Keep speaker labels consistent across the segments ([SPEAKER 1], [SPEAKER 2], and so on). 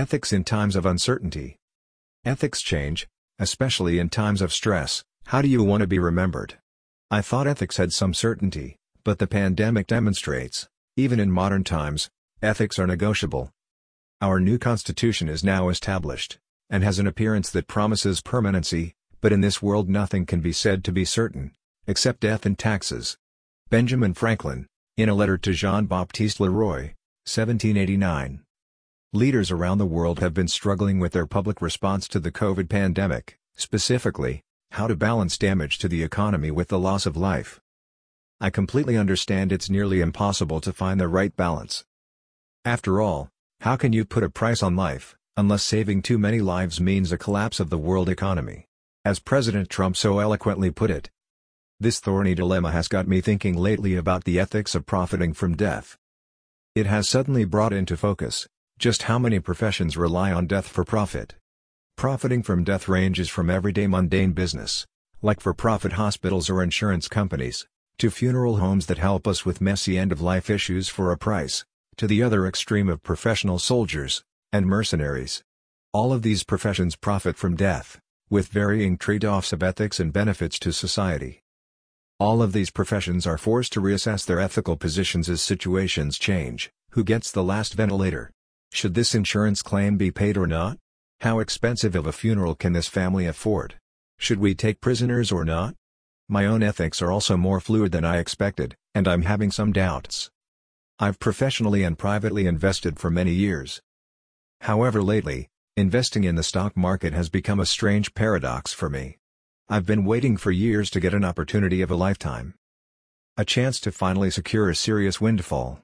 [SPEAKER 1] Ethics in times of uncertainty. Ethics change, especially in times of stress. How do you want to be remembered? I thought ethics had some certainty, but the pandemic demonstrates, even in modern times, ethics are negotiable. Our new constitution is now established, and has an appearance that promises permanency, but in this world nothing can be said to be certain, except death and taxes. Benjamin Franklin, in a letter to Jean-Baptiste Leroy, 1789. Leaders around the world have been struggling with their public response to the COVID pandemic, specifically, how to balance damage to the economy with the loss of life. I completely understand it's nearly impossible to find the right balance. After all, how can you put a price on life, unless saving too many lives means a collapse of the world economy? As President Trump so eloquently put it. This thorny dilemma has got me thinking lately about the ethics of profiting from death. It has suddenly brought into focus, just how many professions rely on death for profit. Profiting from death ranges from everyday mundane business, like for-profit hospitals or insurance companies, to funeral homes that help us with messy end-of-life issues for a price, to the other extreme of professional soldiers, and mercenaries. All of these professions profit from death, with varying trade-offs of ethics and benefits to society. All of these professions are forced to reassess their ethical positions as situations change, who gets the last ventilator? Should this insurance claim be paid or not? How expensive of a funeral can this family afford? Should we take prisoners or not? My own ethics are also more fluid than I expected, and I'm having some doubts. I've professionally and privately invested for many years. However lately, investing in the stock market has become a strange paradox for me. I've been waiting for years to get an opportunity of a lifetime. A chance to finally secure a serious windfall.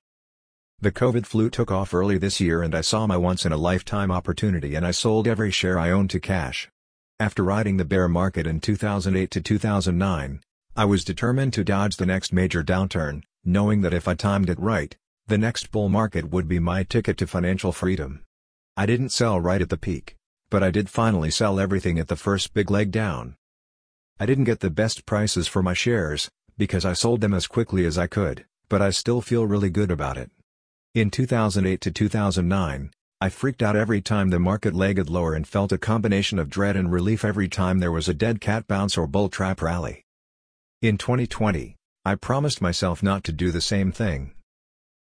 [SPEAKER 1] The COVID flu took off early this year and I saw my once-in-a-lifetime opportunity and I sold every share I owned to cash. After riding the bear market in 2008 to 2009, I was determined to dodge the next major downturn, knowing that if I timed it right, the next bull market would be my ticket to financial freedom. I didn't sell right at the peak, but I did finally sell everything at the first big leg down. I didn't get the best prices for my shares, because I sold them as quickly as I could, but I still feel really good about it. In 2008 to 2009, I freaked out every time the market legged lower and felt a combination of dread and relief every time there was a dead cat bounce or bull trap rally. In 2020, I promised myself not to do the same thing.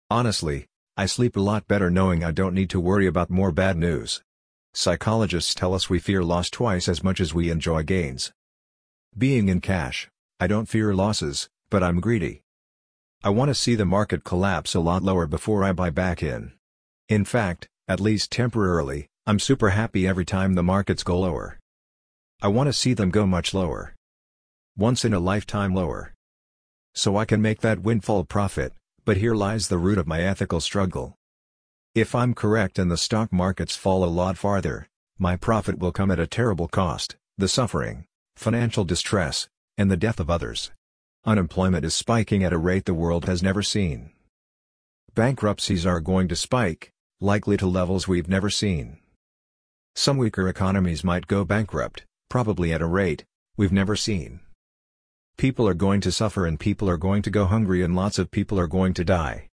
[SPEAKER 1] Honestly, I sleep a lot better knowing I don't need to worry about more bad news. Psychologists tell us we fear loss twice as much as we enjoy gains. Being in cash, I don't fear losses, but I'm greedy. I want to see the market collapse a lot lower before I buy back in. In fact, at least temporarily, I'm super happy every time the markets go lower. I want to see them go much lower. Once in a lifetime lower. So I can make that windfall profit, but here lies the root of my ethical struggle. If I'm correct and the stock markets fall a lot farther, my profit will come at a terrible cost, the suffering, financial distress, and the death of others. Unemployment is spiking at a rate the world has never seen. Bankruptcies are going to spike, likely to levels we've never seen. Some weaker economies might go bankrupt, probably at a rate we've never seen. People are going to suffer and people are going to go hungry and lots of people are going to die.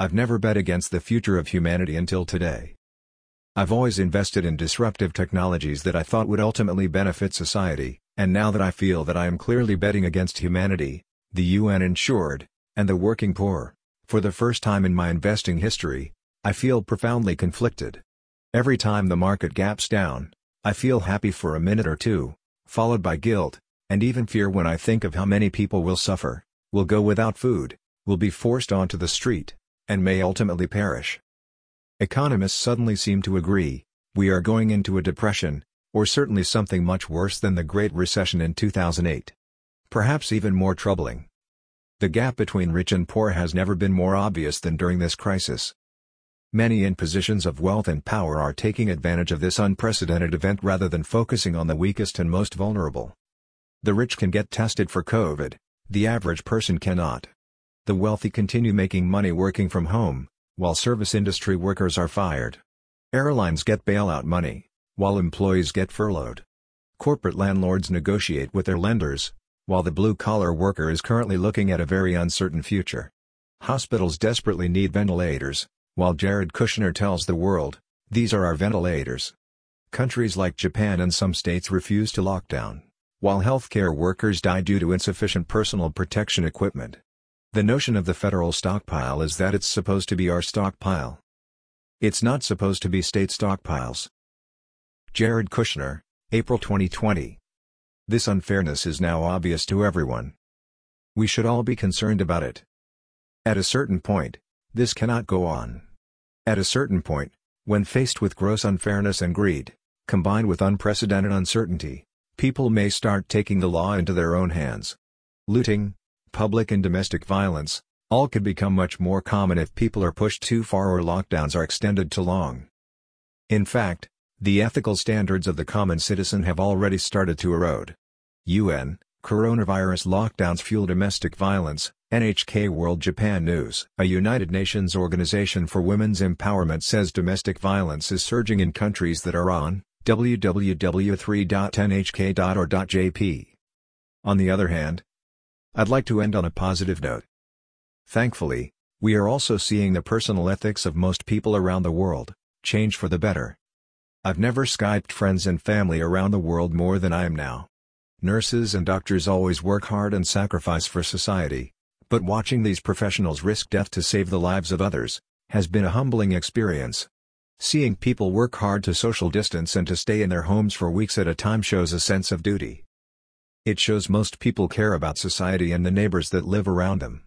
[SPEAKER 1] I've never bet against the future of humanity until today. I've always invested in disruptive technologies that I thought would ultimately benefit society, and now that I feel that I am clearly betting against humanity, the UN insured, and the working poor, for the first time in my investing history, I feel profoundly conflicted. Every time the market gaps down, I feel happy for a minute or two, followed by guilt, and even fear when I think of how many people will suffer, will go without food, will be forced onto the street, and may ultimately perish. Economists suddenly seem to agree, we are going into a depression, or certainly something much worse than the Great Recession in 2008. Perhaps even more troubling. The gap between rich and poor has never been more obvious than during this crisis. Many in positions of wealth and power are taking advantage of this unprecedented event rather than focusing on the weakest and most vulnerable. The rich can get tested for COVID, the average person cannot. The wealthy continue making money working from home, while service industry workers are fired. Airlines get bailout money, while employees get furloughed. Corporate landlords negotiate with their lenders, while the blue-collar worker is currently looking at a very uncertain future. Hospitals desperately need ventilators, while Jared Kushner tells the world, These are our ventilators. Countries like Japan and some states refuse to lock down, while healthcare workers die due to insufficient personal protection equipment. The notion of the federal stockpile is that it's supposed to be our stockpile. It's not supposed to be state stockpiles. Jared Kushner, April 2020. This unfairness is now obvious to everyone. We should all be concerned about it. At a certain point, this cannot go on. At a certain point, when faced with gross unfairness and greed, combined with unprecedented uncertainty, people may start taking the law into their own hands. Looting, public and domestic violence, all could become much more common if people are pushed too far or lockdowns are extended too long. In fact, the ethical standards of the common citizen have already started to erode. UN, Coronavirus lockdowns fuel domestic violence, NHK World Japan News A United Nations organization for women's empowerment says domestic violence is surging in countries that are on www.3.nhk.or.jp. On the other hand, I'd like to end on a positive note. Thankfully, we are also seeing the personal ethics of most people around the world change for the better. I've never Skyped friends and family around the world more than I am now. Nurses and doctors always work hard and sacrifice for society, but watching these professionals risk death to save the lives of others, has been a humbling experience. Seeing people work hard to social distance and to stay in their homes for weeks at a time shows a sense of duty. It shows most people care about society and the neighbors that live around them.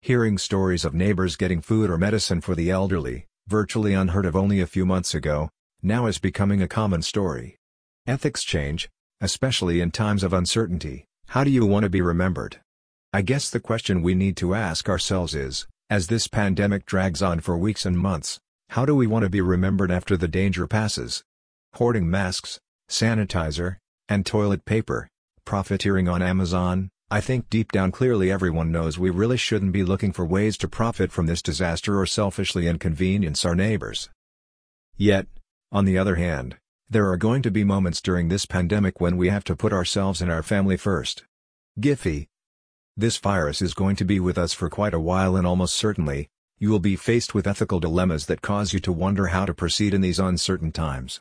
[SPEAKER 1] Hearing stories of neighbors getting food or medicine for the elderly, virtually unheard of only a few months ago, now is becoming a common story. Ethics change, especially in times of uncertainty, how do you want to be remembered? I guess the question we need to ask ourselves is, as this pandemic drags on for weeks and months, how do we want to be remembered after the danger passes? Hoarding masks, sanitizer, and toilet paper, profiteering on Amazon, I think deep down clearly everyone knows we really shouldn't be looking for ways to profit from this disaster or selfishly inconvenience our neighbors. Yet, on the other hand, there are going to be moments during this pandemic when we have to put ourselves and our family first. Giphy. This virus is going to be with us for quite a while and almost certainly, you will be faced with ethical dilemmas that cause you to wonder how to proceed in these uncertain times.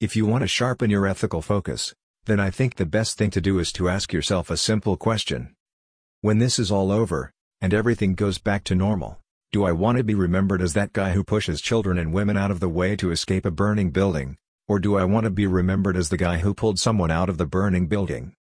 [SPEAKER 1] If you want to sharpen your ethical focus, then I think the best thing to do is to ask yourself a simple question. When this is all over, and everything goes back to normal, do I want to be remembered as that guy who pushes children and women out of the way to escape a burning building, or do I want to be remembered as the guy who pulled someone out of the burning building?